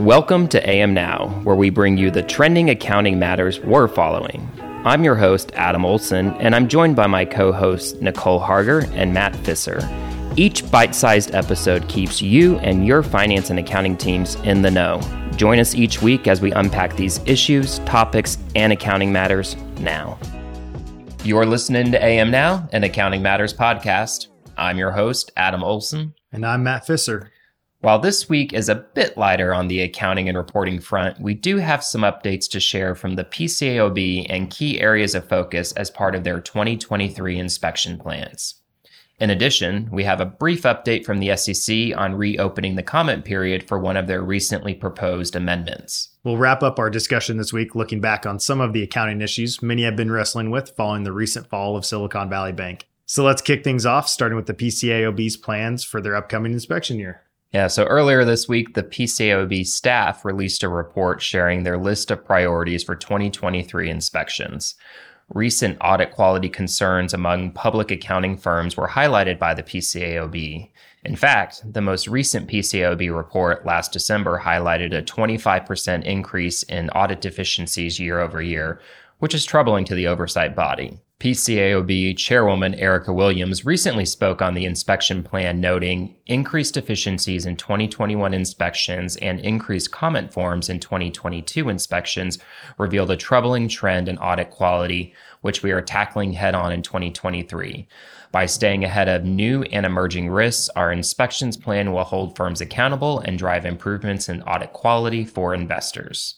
Welcome to AM Now, where we bring you the trending accounting matters we're following. I'm your host, Adam Olsen, and I'm joined by my co hosts, Nicole Harger and Matt Fisser. Each bite sized episode keeps you and your finance and accounting teams in the know. Join us each week as we unpack these issues, topics, and accounting matters now. You're listening to AM Now, an Accounting Matters podcast. I'm your host, Adam Olsen. And I'm Matt Fisser. While this week is a bit lighter on the accounting and reporting front, we do have some updates to share from the PCAOB and key areas of focus as part of their 2023 inspection plans. In addition, we have a brief update from the SEC on reopening the comment period for one of their recently proposed amendments. We'll wrap up our discussion this week looking back on some of the accounting issues many have been wrestling with following the recent fall of Silicon Valley Bank. So let's kick things off, starting with the PCAOB's plans for their upcoming inspection year. Yeah, so earlier this week, the PCAOB staff released a report sharing their list of priorities for 2023 inspections. Recent audit quality concerns among public accounting firms were highlighted by the PCAOB. In fact, the most recent PCAOB report last December highlighted a 25% increase in audit deficiencies year over year, which is troubling to the oversight body. PCAOB Chairwoman Erica Williams recently spoke on the inspection plan, noting increased efficiencies in 2021 inspections and increased comment forms in 2022 inspections revealed a troubling trend in audit quality, which we are tackling head on in 2023. By staying ahead of new and emerging risks, our inspections plan will hold firms accountable and drive improvements in audit quality for investors.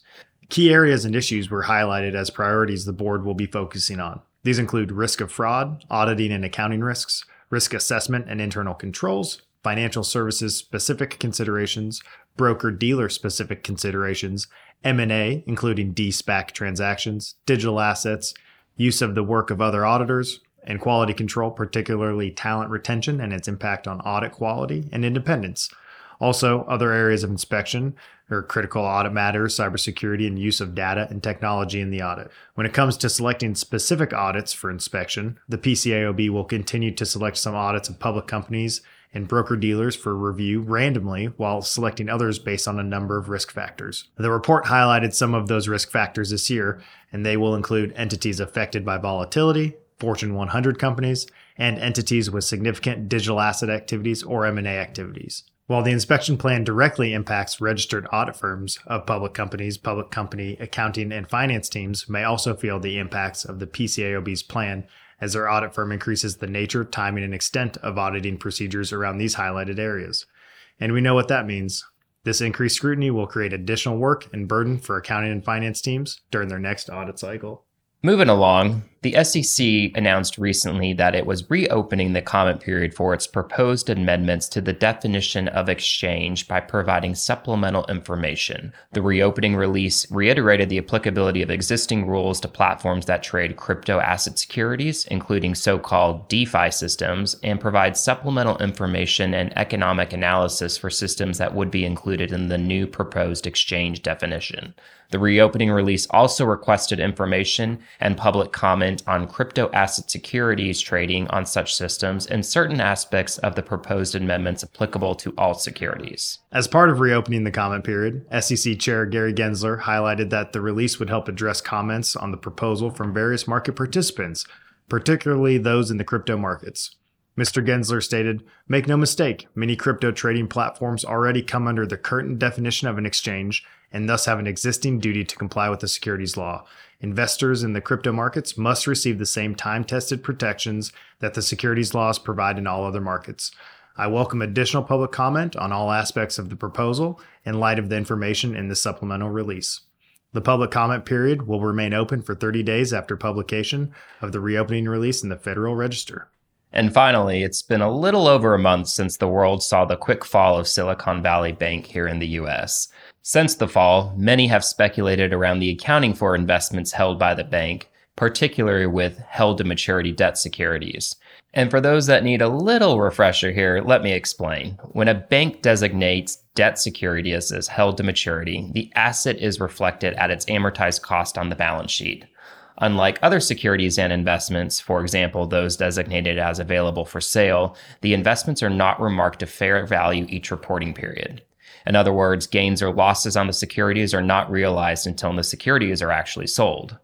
Key areas and issues were highlighted as priorities the board will be focusing on. These include risk of fraud, auditing and accounting risks, risk assessment and internal controls, financial services specific considerations, broker dealer specific considerations, M&A including de-SPAC transactions, digital assets, use of the work of other auditors, and quality control, particularly talent retention and its impact on audit quality and independence. Also, other areas of inspection are critical audit matters, cybersecurity, and use of data and technology in the audit. When it comes to selecting specific audits for inspection, the PCAOB will continue to select some audits of public companies and broker dealers for review randomly while selecting others based on a number of risk factors. The report highlighted some of those risk factors this year, and they will include entities affected by volatility, Fortune 100 companies, and entities with significant digital asset activities or M&A activities. While the inspection plan directly impacts registered audit firms of public companies, public company accounting and finance teams may also feel the impacts of the PCAOB's plan as their audit firm increases the nature, timing, and extent of auditing procedures around these highlighted areas. And we know what that means. This increased scrutiny will create additional work and burden for accounting and finance teams during their next audit cycle. Moving along, the SEC announced recently that it was reopening the comment period for its proposed amendments to the definition of exchange by providing supplemental information. The reopening release reiterated the applicability of existing rules to platforms that trade crypto asset securities, including so called DeFi systems, and provides supplemental information and economic analysis for systems that would be included in the new proposed exchange definition. The reopening release also requested information and public comment on crypto asset securities trading on such systems and certain aspects of the proposed amendments applicable to all securities. As part of reopening the comment period, SEC Chair Gary Gensler highlighted that the release would help address comments on the proposal from various market participants, particularly those in the crypto markets. Mr. Gensler stated, Make no mistake, many crypto trading platforms already come under the current definition of an exchange and thus have an existing duty to comply with the securities law. Investors in the crypto markets must receive the same time tested protections that the securities laws provide in all other markets. I welcome additional public comment on all aspects of the proposal in light of the information in the supplemental release. The public comment period will remain open for 30 days after publication of the reopening release in the Federal Register. And finally, it's been a little over a month since the world saw the quick fall of Silicon Valley Bank here in the US. Since the fall, many have speculated around the accounting for investments held by the bank, particularly with held to maturity debt securities. And for those that need a little refresher here, let me explain. When a bank designates debt securities as held to maturity, the asset is reflected at its amortized cost on the balance sheet. Unlike other securities and investments, for example, those designated as available for sale, the investments are not remarked to fair value each reporting period. In other words, gains or losses on the securities are not realized until the securities are actually sold.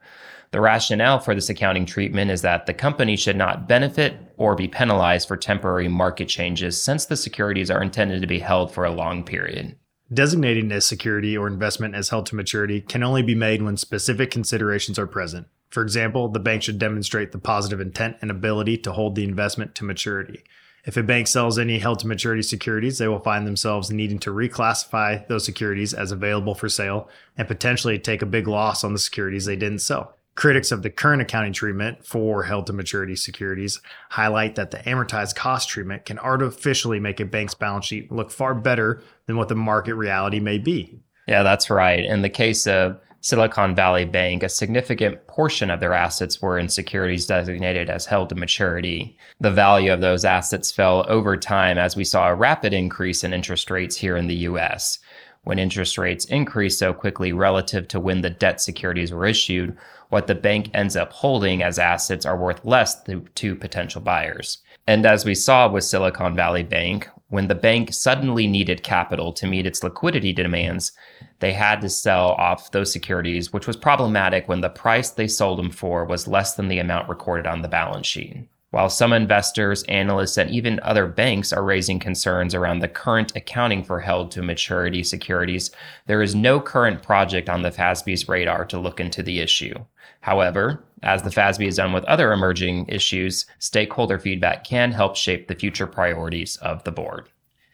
The rationale for this accounting treatment is that the company should not benefit or be penalized for temporary market changes since the securities are intended to be held for a long period. Designating a security or investment as held to maturity can only be made when specific considerations are present. For example, the bank should demonstrate the positive intent and ability to hold the investment to maturity. If a bank sells any held to maturity securities, they will find themselves needing to reclassify those securities as available for sale and potentially take a big loss on the securities they didn't sell. Critics of the current accounting treatment for held to maturity securities highlight that the amortized cost treatment can artificially make a bank's balance sheet look far better than what the market reality may be. Yeah, that's right. In the case of Silicon Valley Bank, a significant portion of their assets were in securities designated as held to maturity. The value of those assets fell over time as we saw a rapid increase in interest rates here in the US. When interest rates increase so quickly relative to when the debt securities were issued, what the bank ends up holding as assets are worth less to, potential buyers. And as we saw with Silicon Valley Bank, when the bank suddenly needed capital to meet its liquidity demands, they had to sell off those securities, which was problematic when the price they sold them for was less than the amount recorded on the balance sheet. While some investors, analysts, and even other banks are raising concerns around the current accounting for held to maturity securities, there is no current project on the FASB's radar to look into the issue. However, as the FASB has done with other emerging issues, stakeholder feedback can help shape the future priorities of the board.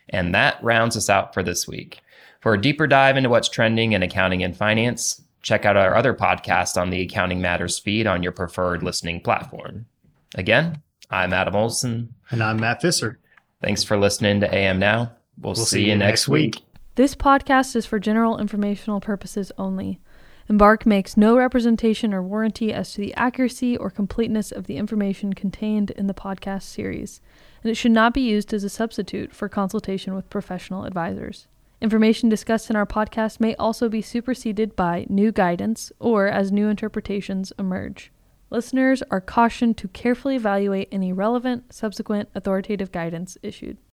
And that rounds us out for this week. For a deeper dive into what's trending in accounting and finance, check out our other podcast on the Accounting Matters feed on your preferred listening platform. Again, I'm Adam Olsen. And I'm Matt Fisser. Thanks for listening to AM Now. We'll, we'll see, see, you next week. week. This podcast is for general informational purposes only. Embark makes no representation or warranty as to the accuracy or completeness of the information contained in the podcast series, and it should not be used as a substitute for consultation with professional advisors. Information discussed in our podcast may also be superseded by new guidance or as new interpretations emerge. Listeners are cautioned to carefully evaluate any relevant, subsequent authoritative guidance issued.